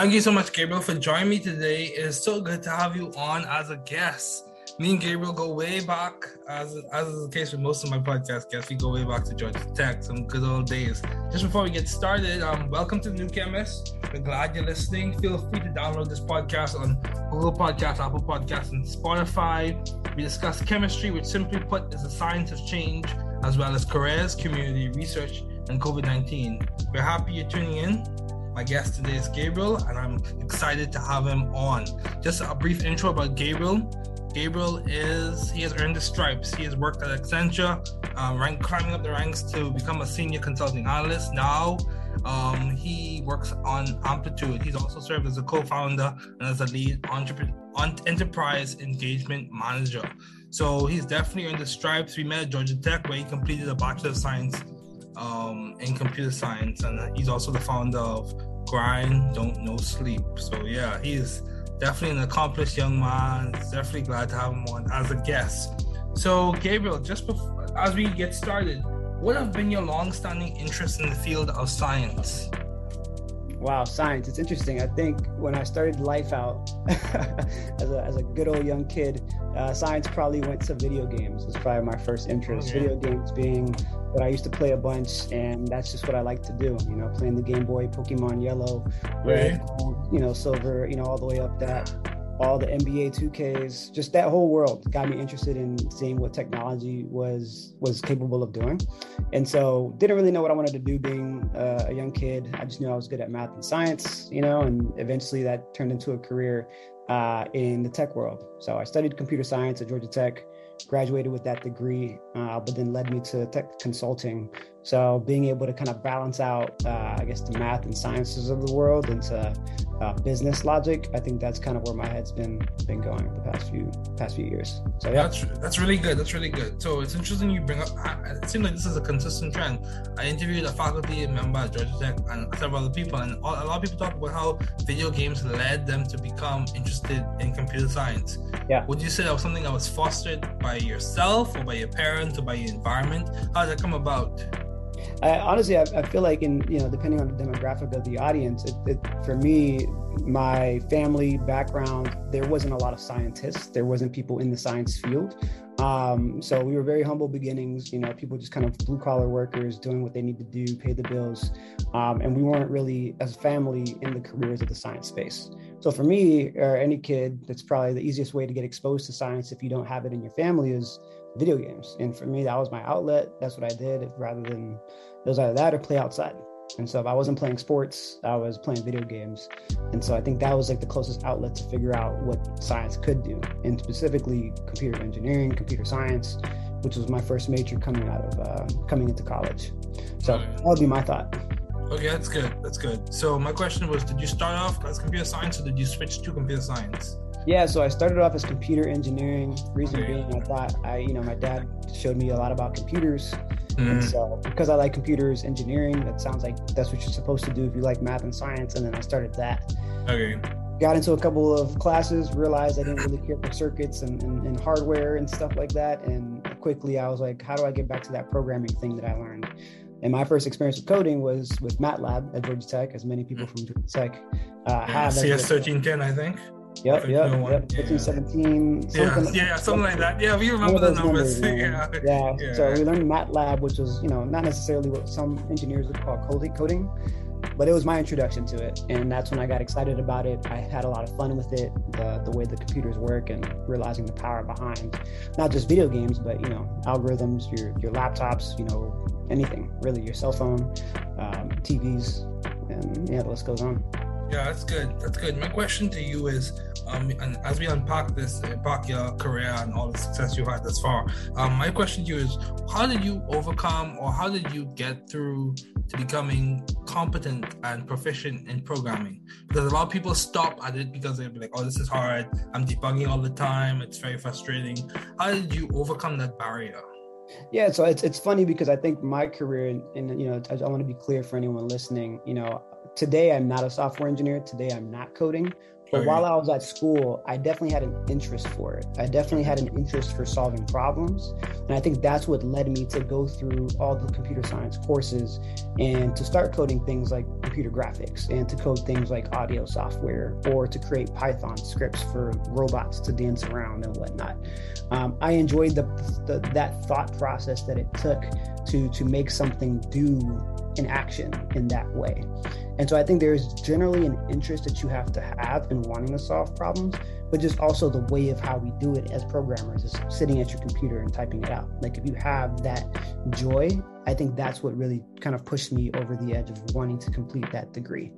Thank you so much, Gabriel, for joining me today. It is so good to have you on as a guest. Me and Gabriel go way back, as as is the case with most of my podcast guests. We go way back to Georgia Tech, some good old days. Just before we get started, um, welcome to the New Chemist. We're glad you're listening. Feel free to download this podcast on Google Podcasts, Apple Podcasts, and Spotify. We discuss chemistry, which simply put is the science of change, as well as careers, community research, and COVID 19. We're happy you're tuning in. My guest today is Gabriel, and I'm excited to have him on. Just a brief intro about Gabriel. Gabriel is he has earned the stripes. He has worked at Accenture, um, rank, climbing up the ranks to become a senior consulting analyst. Now um, he works on Amplitude. He's also served as a co-founder and as a lead entrepreneur, enterprise engagement manager. So he's definitely earned the stripes. We met at Georgia Tech where he completed a Bachelor of Science um, in computer science, and he's also the founder of Grind Don't No Sleep. So yeah, he's definitely an accomplished young man. Definitely glad to have him on as a guest. So Gabriel, just before, as we get started, what have been your long-standing interest in the field of science? Wow, science. It's interesting. I think when I started life out as, a, as a good old young kid, uh, science probably went to video games. It's probably my first interest. Okay. Video games being what I used to play a bunch, and that's just what I like to do. You know, playing the Game Boy, Pokemon Yellow, Red, you know, Silver, you know, all the way up that all the NBA 2Ks, just that whole world got me interested in seeing what technology was was capable of doing. And so didn't really know what I wanted to do being uh, a young kid. I just knew I was good at math and science, you know, and eventually that turned into a career uh, in the tech world. So I studied computer science at Georgia Tech, graduated with that degree, uh, but then led me to tech consulting so being able to kind of balance out, uh, I guess, the math and sciences of the world into uh, business logic, I think that's kind of where my head's been been going the past few past few years. So yeah, that's that's really good. That's really good. So it's interesting you bring up. It seems like this is a consistent trend. I interviewed a faculty member at Georgia Tech and several other people, and a lot of people talk about how video games led them to become interested in computer science. Yeah. Would you say that was something that was fostered by yourself or by your parents or by your environment? How did that come about? I, honestly, I, I, feel like in you know, depending on the demographic of the audience, it, it, for me, my family background, there wasn't a lot of scientists. There wasn't people in the science field. Um, so we were very humble beginnings. You know, people just kind of blue collar workers doing what they need to do, pay the bills, um, and we weren't really as a family in the careers of the science space. So for me, or any kid, that's probably the easiest way to get exposed to science if you don't have it in your family is video games. And for me, that was my outlet. That's what I did rather than it was either that or play outside. And so if I wasn't playing sports, I was playing video games. And so I think that was like the closest outlet to figure out what science could do, and specifically computer engineering, computer science, which was my first major coming out of uh, coming into college. So that would be my thought. Okay, that's good. That's good. So my question was, did you start off as computer science or did you switch to computer science? Yeah, so I started off as computer engineering. Reason being, I thought I, you know, my dad showed me a lot about computers, mm. and so because I like computers engineering, that sounds like that's what you're supposed to do if you like math and science. And then I started that. Okay. Got into a couple of classes, realized I didn't really care for circuits and, and, and hardware and stuff like that, and quickly I was like, how do I get back to that programming thing that I learned? And my first experience with coding was with MATLAB at Georgia Tech, as many people from Georgia Tech uh, have. CS thirteen ten, I think. Yep, yep, no yep. 15, yeah. 17. Yeah, yeah, something like that. Yeah, we remember the numbers. numbers yeah. yeah. So we learned MATLAB, which was, you know, not necessarily what some engineers would call coding, coding, but it was my introduction to it. And that's when I got excited about it. I had a lot of fun with it, the, the way the computers work and realizing the power behind not just video games, but, you know, algorithms, your, your laptops, you know, anything really, your cell phone, um, TVs, and yeah, the list goes on. Yeah, that's good. That's good. My question to you is, um, and as we unpack this, unpack your career and all the success you've had thus far, um, my question to you is, how did you overcome, or how did you get through to becoming competent and proficient in programming? Because a lot of people stop at it because they're like, "Oh, this is hard. I'm debugging all the time. It's very frustrating." How did you overcome that barrier? Yeah, so it's it's funny because I think my career, and, and you know, I, I want to be clear for anyone listening. You know, today I'm not a software engineer. Today I'm not coding. But while I was at school, I definitely had an interest for it. I definitely had an interest for solving problems. And I think that's what led me to go through all the computer science courses and to start coding things like computer graphics and to code things like audio software or to create Python scripts for robots to dance around and whatnot. Um, I enjoyed the, the, that thought process that it took to to make something do an action in that way. And so I think there's generally an interest that you have to have in wanting to solve problems, but just also the way of how we do it as programmers is sitting at your computer and typing it out. Like if you have that joy, I think that's what really kind of pushed me over the edge of wanting to complete that degree.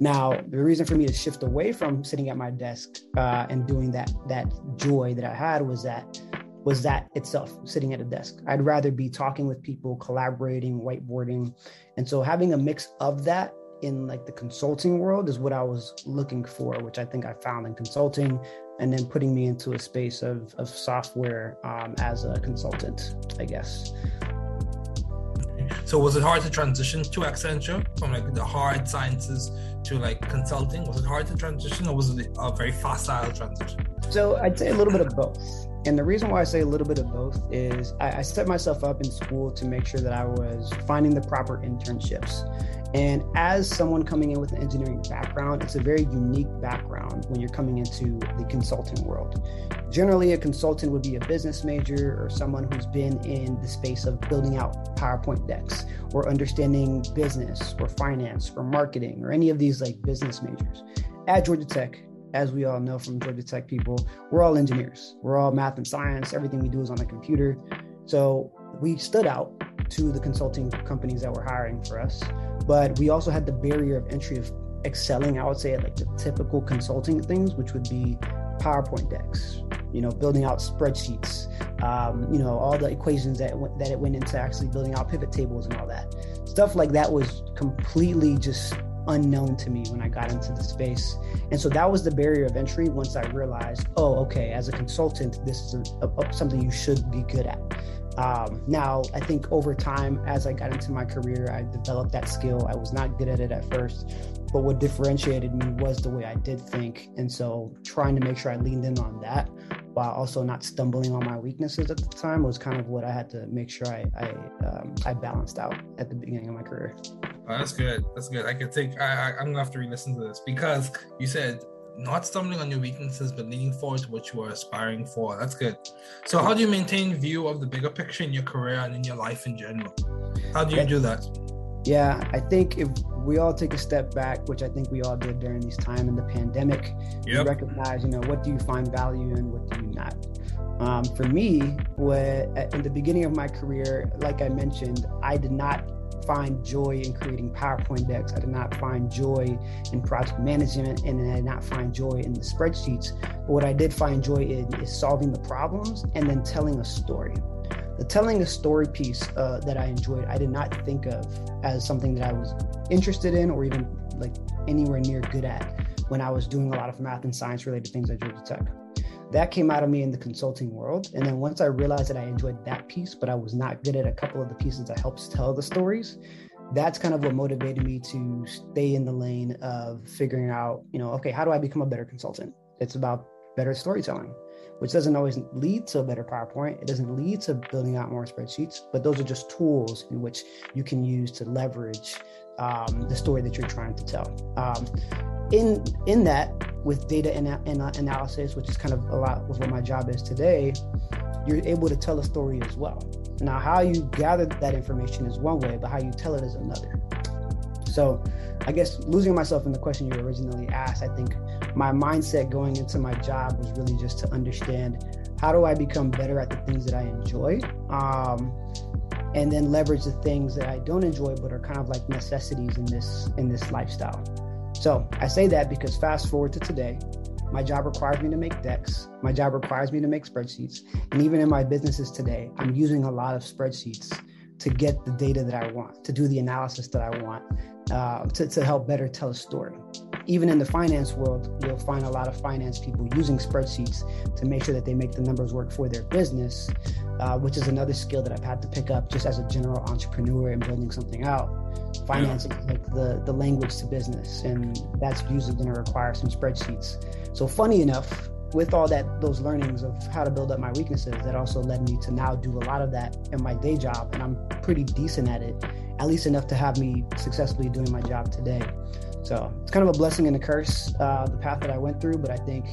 Now, the reason for me to shift away from sitting at my desk uh, and doing that that joy that I had was that was that itself sitting at a desk. I'd rather be talking with people, collaborating, whiteboarding. And so having a mix of that in like the consulting world is what I was looking for, which I think I found in consulting, and then putting me into a space of, of software um, as a consultant, I guess. So was it hard to transition to Accenture from like the hard sciences to like consulting? Was it hard to transition or was it a very facile transition? So I'd say a little bit of both. And the reason why I say a little bit of both is I, I set myself up in school to make sure that I was finding the proper internships. And as someone coming in with an engineering background, it's a very unique background when you're coming into the consulting world. Generally, a consultant would be a business major or someone who's been in the space of building out PowerPoint decks or understanding business or finance or marketing or any of these like business majors. At Georgia Tech, as we all know from Georgia Tech people, we're all engineers. We're all math and science. Everything we do is on the computer. So we stood out to the consulting companies that were hiring for us but we also had the barrier of entry of excelling, I would say, at like the typical consulting things, which would be PowerPoint decks, you know, building out spreadsheets, um, you know, all the equations that that it went into actually building out pivot tables and all that stuff like that was completely just unknown to me when I got into the space. And so that was the barrier of entry once I realized, oh, okay, as a consultant, this is a, a, something you should be good at. Um, now, I think over time, as I got into my career, I developed that skill. I was not good at it at first, but what differentiated me was the way I did think. And so, trying to make sure I leaned in on that while also not stumbling on my weaknesses at the time was kind of what I had to make sure I I, um, I balanced out at the beginning of my career. Oh, that's good. That's good. I could take. I, I I'm gonna have to re-listen to this because you said not stumbling on your weaknesses, but leaning forward to what you are aspiring for. That's good. So, how do you maintain view of the bigger picture in your career and in your life in general? How do you do that? Yeah, I think if we all take a step back, which I think we all did during this time in the pandemic, yep. recognize, you know, what do you find value in, what do you not. Um, for me, what in the beginning of my career, like I mentioned, I did not find joy in creating PowerPoint decks. I did not find joy in project management, and I did not find joy in the spreadsheets. But what I did find joy in is solving the problems and then telling a story. The telling a story piece uh, that I enjoyed, I did not think of as something that I was interested in or even like anywhere near good at when I was doing a lot of math and science related things at Georgia Tech that came out of me in the consulting world. And then once I realized that I enjoyed that piece, but I was not good at a couple of the pieces that helps tell the stories, that's kind of what motivated me to stay in the lane of figuring out, you know, okay, how do I become a better consultant? It's about better storytelling, which doesn't always lead to a better PowerPoint. It doesn't lead to building out more spreadsheets, but those are just tools in which you can use to leverage um, the story that you're trying to tell. Um, in in that, with data and ana- analysis, which is kind of a lot with what my job is today, you're able to tell a story as well. Now, how you gather that information is one way, but how you tell it is another. So, I guess losing myself in the question you originally asked, I think my mindset going into my job was really just to understand how do I become better at the things that I enjoy, um, and then leverage the things that I don't enjoy but are kind of like necessities in this in this lifestyle. So I say that because fast forward to today, my job requires me to make decks. My job requires me to make spreadsheets. And even in my businesses today, I'm using a lot of spreadsheets to get the data that I want, to do the analysis that I want, uh, to, to help better tell a story. Even in the finance world, you'll find a lot of finance people using spreadsheets to make sure that they make the numbers work for their business, uh, which is another skill that I've had to pick up just as a general entrepreneur and building something out Finance yeah. like the the language to business and that's usually going to require some spreadsheets so funny enough with all that those learnings of how to build up my weaknesses that also led me to now do a lot of that in my day job and i'm pretty decent at it at least enough to have me successfully doing my job today. So it's kind of a blessing and a curse, uh, the path that I went through. But I think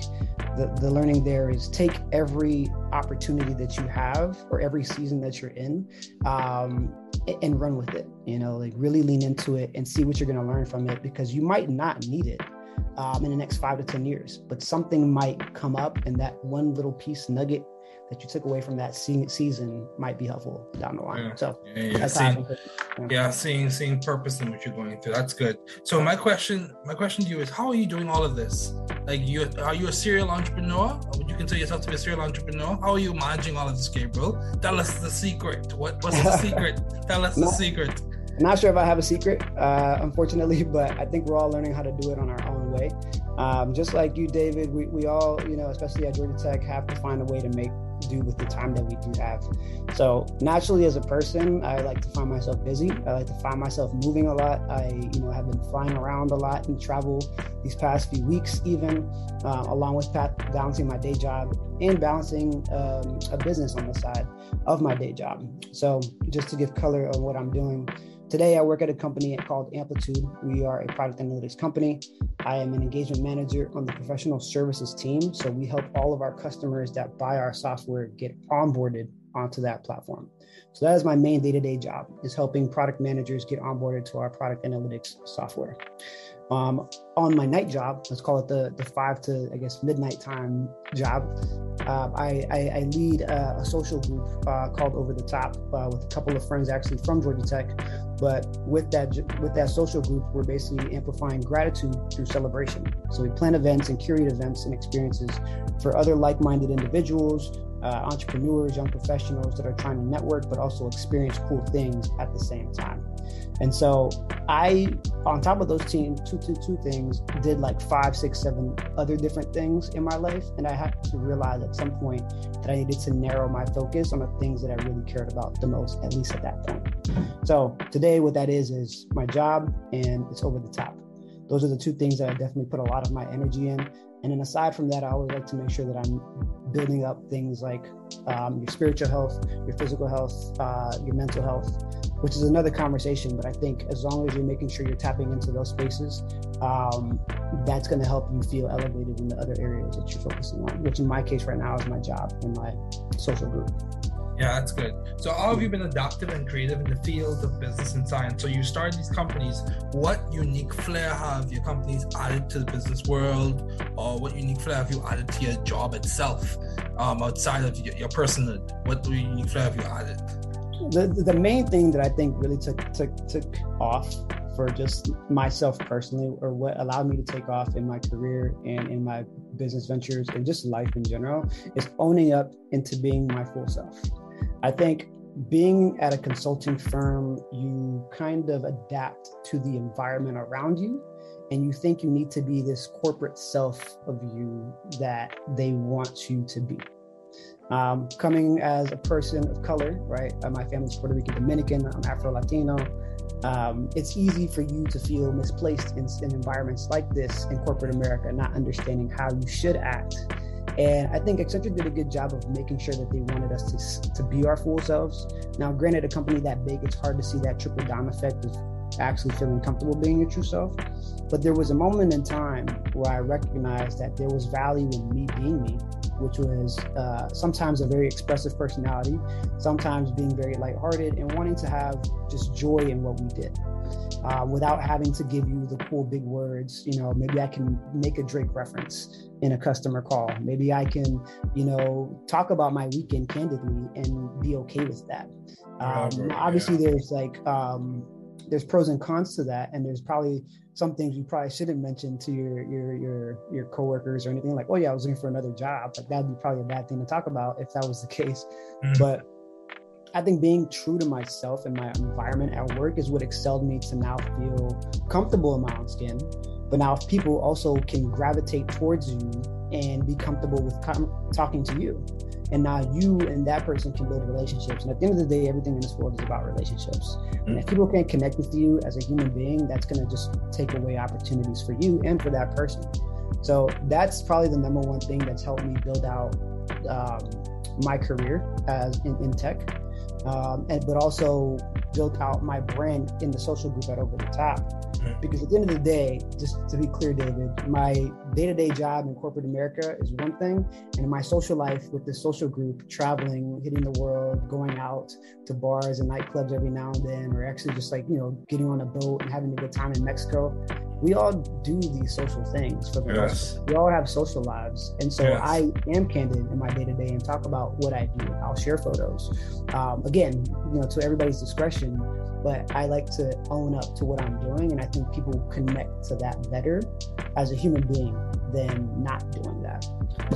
the, the learning there is take every opportunity that you have or every season that you're in um, and run with it. You know, like really lean into it and see what you're going to learn from it because you might not need it um, in the next five to 10 years, but something might come up and that one little piece nugget that you took away from that season might be helpful down the line. Yeah. So yeah, yeah. Seeing, yeah. yeah, seeing seeing purpose in what you're going through. That's good. So my question, my question to you is, how are you doing all of this? Like, you are you a serial entrepreneur? Would you consider yourself to be a serial entrepreneur? How are you managing all of this, Gabriel? Tell us the secret. What what's the secret? Tell us the secret. I'm not sure if I have a secret, uh, unfortunately, but I think we're all learning how to do it on our own way. Um, just like you, David, we, we all, you know, especially at Georgia Tech, have to find a way to make do with the time that we do have. So naturally, as a person, I like to find myself busy. I like to find myself moving a lot. I, you know, have been flying around a lot and travel these past few weeks, even uh, along with balancing my day job and balancing um, a business on the side of my day job. So just to give color on what I'm doing. Today, I work at a company called Amplitude. We are a product analytics company. I am an engagement manager on the professional services team. So we help all of our customers that buy our software get onboarded onto that platform. So that is my main day-to-day job is helping product managers get onboarded to our product analytics software. Um, on my night job, let's call it the, the five to, I guess, midnight time job, uh, I, I, I, lead a, a social group uh, called Over the Top uh, with a couple of friends actually from Georgia Tech. But with that with that social group, we're basically amplifying gratitude through celebration. So we plan events and curate events and experiences for other like-minded individuals, uh, entrepreneurs, young professionals that are trying to network, but also experience cool things at the same time. And so I, on top of those two, two, two things, did like five, six, seven other different things in my life. And I had to realize at some point that I needed to narrow my focus on the things that I really cared about the most, at least at that point. So today, what that is, is my job and it's over the top. Those are the two things that I definitely put a lot of my energy in. And then aside from that, I always like to make sure that I'm building up things like um, your spiritual health, your physical health, uh, your mental health, which is another conversation. But I think as long as you're making sure you're tapping into those spaces, um, that's going to help you feel elevated in the other areas that you're focusing on, which in my case right now is my job and my social group. Yeah, that's good. So, all of you been adaptive and creative in the field of business and science. So, you started these companies. What unique flair have your companies added to the business world, or what unique flair have you added to your job itself, um, outside of your, your personhood? What unique flair have you added? The the main thing that I think really took took took off for just myself personally, or what allowed me to take off in my career and in my business ventures and just life in general, is owning up into being my full self. I think being at a consulting firm, you kind of adapt to the environment around you and you think you need to be this corporate self of you that they want you to be. Um, coming as a person of color, right? Uh, my family's Puerto Rican Dominican, I'm Afro Latino. Um, it's easy for you to feel misplaced in, in environments like this in corporate America, not understanding how you should act and I think Accenture did a good job of making sure that they wanted us to, to be our full selves. Now, granted, a company that big, it's hard to see that triple down effect of actually feeling comfortable being your true self. But there was a moment in time where I recognized that there was value in me being me, which was uh, sometimes a very expressive personality, sometimes being very lighthearted, and wanting to have just joy in what we did uh, without having to give you the cool big words. You know, maybe I can make a Drake reference in a customer call. Maybe I can, you know, talk about my weekend candidly and be okay with that. Um, obviously, there's like um, there's pros and cons to that, and there's probably some things you probably shouldn't mention to your your your your coworkers or anything like, oh yeah, I was looking for another job. Like that'd be probably a bad thing to talk about if that was the case. Mm-hmm. But I think being true to myself and my environment at work is what excelled me to now feel comfortable in my own skin. But now, if people also can gravitate towards you and be comfortable with com- talking to you, and now you and that person can build relationships. And at the end of the day, everything in this world is about relationships. Mm-hmm. And if people can't connect with you as a human being, that's going to just take away opportunities for you and for that person. So that's probably the number one thing that's helped me build out um, my career as in, in tech um, and, but also built out my brand in the social group at Over the Top. Because at the end of the day, just to be clear, David, my day to day job in corporate America is one thing, and my social life with this social group, traveling, hitting the world, going out to bars and nightclubs every now and then, or actually just like, you know, getting on a boat and having a good time in Mexico. We all do these social things for the yes. most We all have social lives. And so yes. I am candid in my day to day and talk about what I do. I'll share photos. Um, again, you know, to everybody's discretion but I like to own up to what I'm doing. And I think people connect to that better as a human being than not doing that.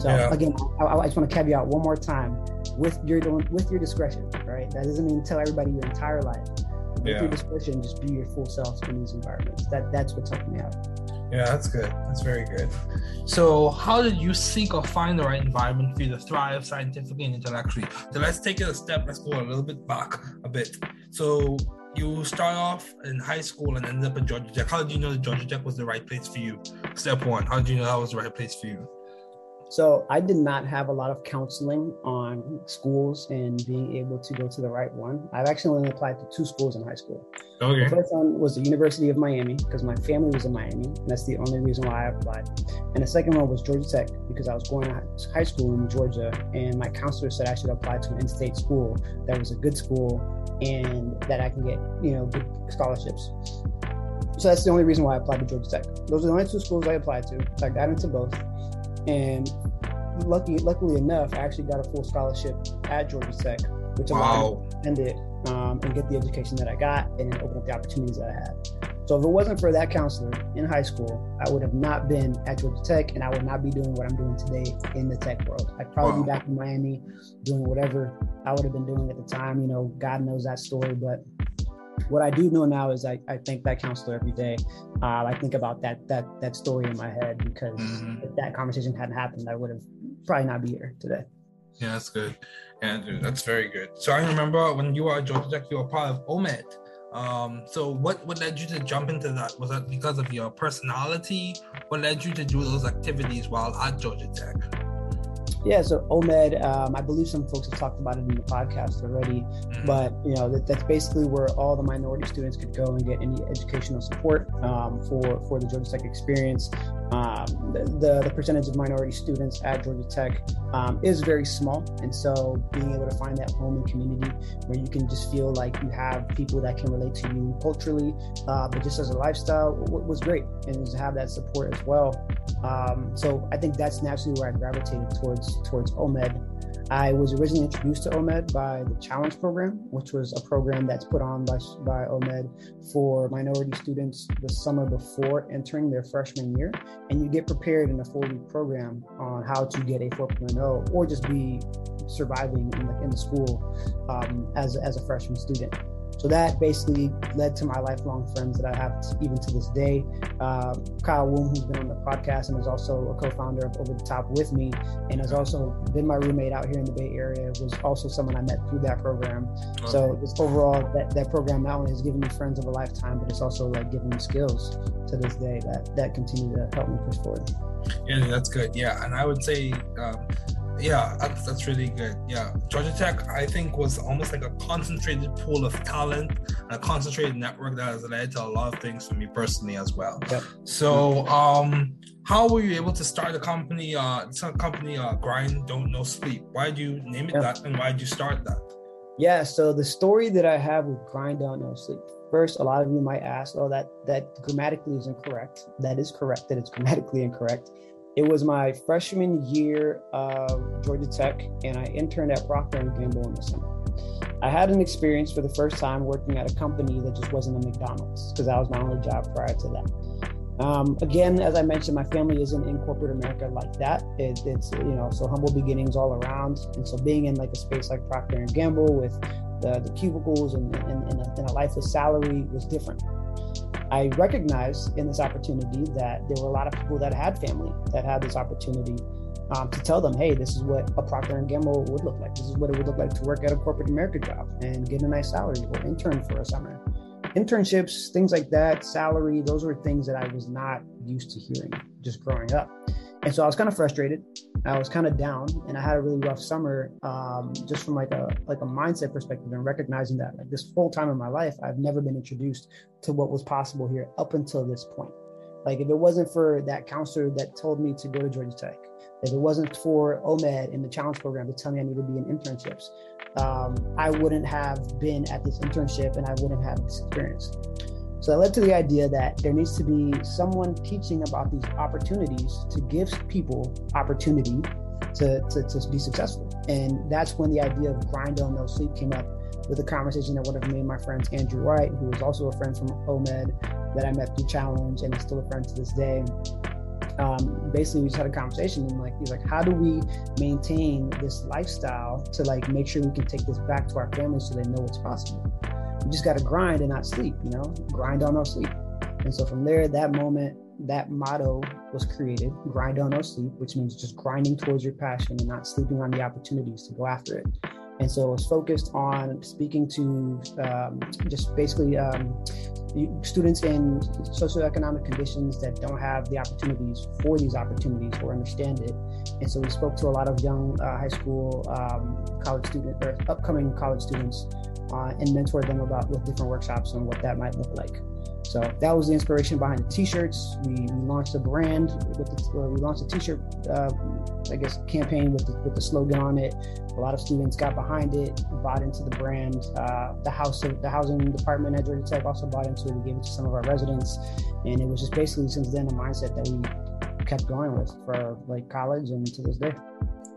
So yeah. again, I, I, just want to caveat one more time with your with your discretion, right? That doesn't mean tell everybody your entire life. With yeah. your discretion, just be your full self in these environments. That that's what's helping me out. Yeah, that's good. That's very good. So, how did you seek or find the right environment for you to thrive scientifically and intellectually? So, let's take it a step. Let's go a little bit back a bit. So, you start off in high school and end up in Georgia Tech. How did you know that Georgia Tech was the right place for you? Step one, how did you know that was the right place for you? So I did not have a lot of counseling on schools and being able to go to the right one. I've actually only applied to two schools in high school. Okay. The first one was the University of Miami because my family was in Miami. And that's the only reason why I applied. And the second one was Georgia Tech because I was going to high school in Georgia and my counselor said I should apply to an in-state school that was a good school and that I can get, you know, good scholarships. So that's the only reason why I applied to Georgia Tech. Those are the only two schools I applied to. So I got into both. And lucky, luckily enough, I actually got a full scholarship at Georgia Tech, which allowed me to end it um, and get the education that I got and open up the opportunities that I had. So if it wasn't for that counselor in high school, I would have not been at Georgia Tech and I would not be doing what I'm doing today in the tech world. I'd probably wow. be back in Miami doing whatever I would have been doing at the time. You know, God knows that story, but what I do know now is I, I thank that counselor every day. Uh, I think about that that that story in my head because mm-hmm. if that conversation hadn't happened, I would have probably not be here today. Yeah, that's good. Yeah, that's very good. So I remember when you were at Georgia Tech, you were part of OMED. Um, so what what led you to jump into that? Was that because of your personality? What led you to do those activities while at Georgia Tech? Yeah, so OMED, um, I believe some folks have talked about it in the podcast already, mm-hmm. but you know that, that's basically where all the minority students could go and get any educational support um, for for the Georgia Tech experience. Um, the, the percentage of minority students at Georgia Tech um, is very small, and so being able to find that home and community where you can just feel like you have people that can relate to you culturally, uh, but just as a lifestyle w- was great, and to have that support as well. Um, so I think that's naturally where I gravitated towards towards OMED. I was originally introduced to OMED by the Challenge Program, which was a program that's put on by, by OMED for minority students the summer before entering their freshman year. And you get prepared in a four week program on how to get a 4.0 or just be surviving in the, in the school um, as, as a freshman student. So that basically led to my lifelong friends that I have to, even to this day. Um, Kyle Woom, who's been on the podcast and is also a co-founder of Over the Top with me, and has also been my roommate out here in the Bay Area, was also someone I met through that program. So it's overall that, that program not only has given me friends of a lifetime, but it's also like giving me skills to this day that that continue to help me push forward. Yeah, that's good. Yeah, and I would say. Um, yeah, that's, that's really good. Yeah, Georgia Tech, I think, was almost like a concentrated pool of talent and a concentrated network that has led to a lot of things for me personally as well. Yep. So, um, how were you able to start a company? Uh, some company, uh, Grind Don't No Sleep. Why did you name it yep. that, and why did you start that? Yeah, so the story that I have with Grind Don't No Sleep. First, a lot of you might ask, "Oh, that that grammatically is incorrect." That is correct. That it's grammatically incorrect it was my freshman year of Georgia Tech, and I interned at Procter and Gamble in the summer. I had an experience for the first time working at a company that just wasn't a McDonald's because that was my only job prior to that. Um, again, as I mentioned, my family isn't in corporate America like that. It, it's you know so humble beginnings all around, and so being in like a space like Procter and Gamble with the, the cubicles and, and, and, a, and a salary was different. I recognized in this opportunity that there were a lot of people that had family that had this opportunity um, to tell them, hey, this is what a Procter and Gamble would look like. This is what it would look like to work at a corporate America job and get a nice salary or intern for a summer. Internships, things like that, salary, those were things that I was not used to hearing just growing up. And so I was kind of frustrated. I was kind of down, and I had a really rough summer, um, just from like a like a mindset perspective, and recognizing that like this whole time in my life, I've never been introduced to what was possible here up until this point. Like if it wasn't for that counselor that told me to go to Georgia Tech, if it wasn't for OMED in the challenge program to tell me I need to be in internships, um, I wouldn't have been at this internship and I wouldn't have this experience. So that led to the idea that there needs to be someone teaching about these opportunities to give people opportunity to, to, to be successful. And that's when the idea of grind don't no sleep came up with a conversation that would have made my friends Andrew Wright, who was also a friend from OMED that I met through Challenge and is still a friend to this day. Um, basically, we just had a conversation and like he's like, how do we maintain this lifestyle to like make sure we can take this back to our families so they know it's possible? You just got to grind and not sleep, you know, grind on no sleep. And so from there, that moment, that motto was created grind on no sleep, which means just grinding towards your passion and not sleeping on the opportunities to go after it. And so it was focused on speaking to um, just basically um, students in socioeconomic conditions that don't have the opportunities for these opportunities or understand it. And so we spoke to a lot of young uh, high school, um, college students, or upcoming college students, uh, and mentor them about with different workshops and what that might look like. So that was the inspiration behind the t-shirts. We, we launched a brand with the, we launched a t-shirt, uh, I guess, campaign with the, with the slogan on it. A lot of students got behind it, bought into the brand. Uh, the house, the housing department at Georgia Tech also bought into it. We gave it to some of our residents, and it was just basically since then a mindset that we kept going with for like college and to this day.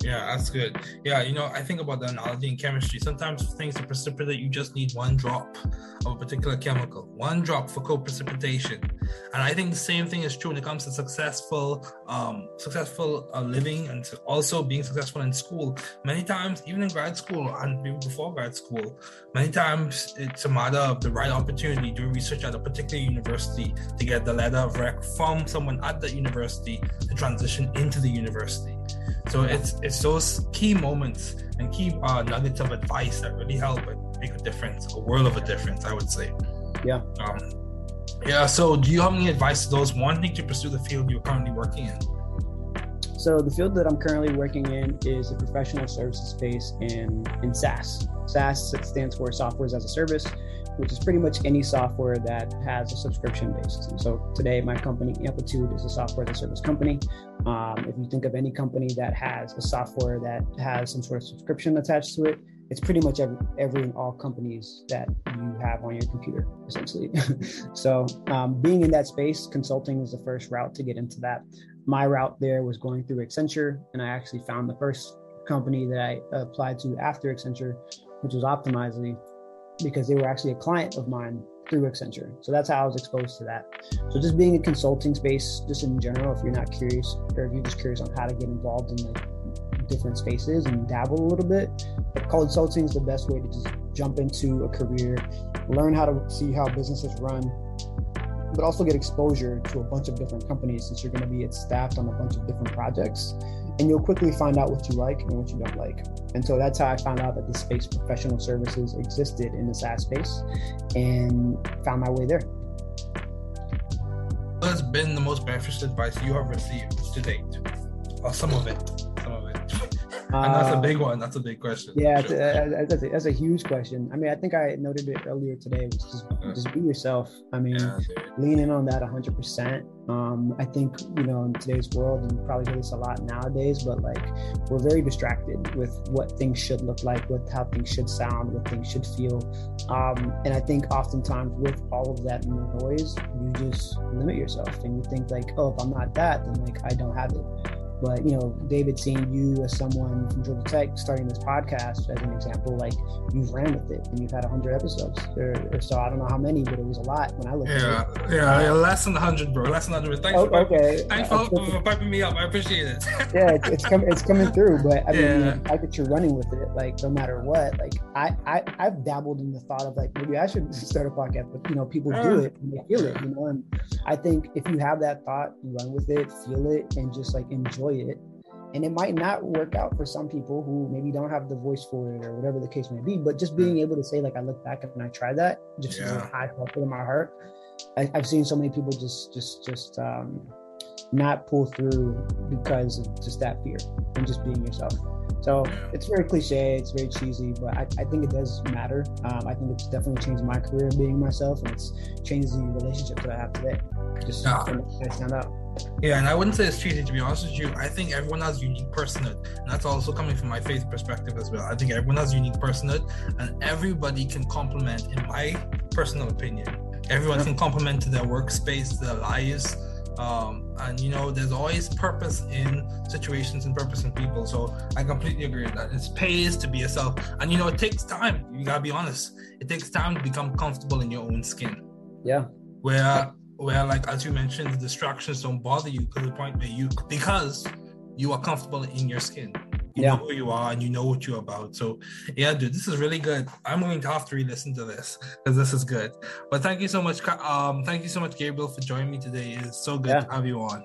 Yeah, that's good. Yeah, you know, I think about the analogy in chemistry. Sometimes things to precipitate, you just need one drop of a particular chemical, one drop for co-precipitation. And I think the same thing is true when it comes to successful, um, successful uh, living and also being successful in school. Many times, even in grad school and before grad school, many times it's a matter of the right opportunity, do research at a particular university to get the letter of rec from someone at that university to transition into the university. So it's it's those key moments and key uh, nuggets of advice that really help and make a difference, a world of a difference, I would say. Yeah. Um, yeah. So, do you have any advice to those wanting to pursue the field you're currently working in? So, the field that I'm currently working in is a professional services space in in SaaS. SaaS stands for Software as a Service which is pretty much any software that has a subscription base. And so today, my company Amplitude is a software as a service company. Um, if you think of any company that has a software that has some sort of subscription attached to it, it's pretty much every, every and all companies that you have on your computer, essentially. so, um, being in that space, consulting is the first route to get into that. My route there was going through Accenture, and I actually found the first company that I applied to after Accenture, which was Optimizely because they were actually a client of mine through Accenture. So that's how I was exposed to that. So just being a consulting space, just in general, if you're not curious or if you're just curious on how to get involved in the different spaces and dabble a little bit, consulting is the best way to just jump into a career, learn how to see how businesses run, but also get exposure to a bunch of different companies since you're going to be staffed on a bunch of different projects and you'll quickly find out what you like and what you don't like. And so that's how I found out that the space professional services existed in the SaaS space and found my way there. What has been the most beneficial advice you have received to date? Or some of it? Some of it. and that's a big one. That's a big question. Yeah, sure. That's, a, that's, a, huge question. I mean, I think I noted it earlier today. Was just just be yourself. I mean, yeah, lean in on that 100. percent um, I think you know in today's world, and you probably hear this a lot nowadays, but like we're very distracted with what things should look like, with how things should sound, what things should feel, um, and I think oftentimes with all of that noise, you just limit yourself, and you think like, oh, if I'm not that, then like I don't have it. But you know, David, seeing you as someone from Georgia Tech starting this podcast as an example, like you've ran with it and you've had hundred episodes or, or, so. I don't know how many, but it was a lot when I looked. Yeah, at it. yeah, yeah, less than hundred, bro. Less than hundred. Thanks oh, for okay. Thanks for, for piping me up. I appreciate it. yeah, it's, it's coming. It's coming through. But I mean, yeah. I that you're running with it. Like no matter what, like I, I I've dabbled in the thought of like maybe I should start a podcast, but you know, people do it and they feel it. You know, and I think if you have that thought, you run with it, feel it, and just like enjoy it and it might not work out for some people who maybe don't have the voice for it or whatever the case may be but just being able to say like i look back and i tried that just yeah. i felt it in my heart I, have seen so many people just just just um not pull through because of just that fear and just being yourself. So it's very cliche, it's very cheesy, but I, I think it does matter. Um, I think it's definitely changed my career being myself, and it's changed the relationship that I have today. Just yeah. stand out. Yeah, and I wouldn't say it's cheesy to be honest with you. I think everyone has unique personhood, and that's also coming from my faith perspective as well. I think everyone has unique personhood, and everybody can complement, in my personal opinion, everyone yeah. can complement to their workspace, their lives, um, and you know, there's always purpose in situations and purpose in people. So I completely agree with that. It pays to be yourself. And you know, it takes time. You gotta be honest. It takes time to become comfortable in your own skin. Yeah. Where where like as you mentioned, the distractions don't bother you to the point where you because you are comfortable in your skin you yeah. know who you are and you know what you're about. So yeah, dude, this is really good. I'm going to have to re-listen to this because this is good. But thank you so much. Um, thank you so much, Gabriel, for joining me today. It's so good yeah. to have you on.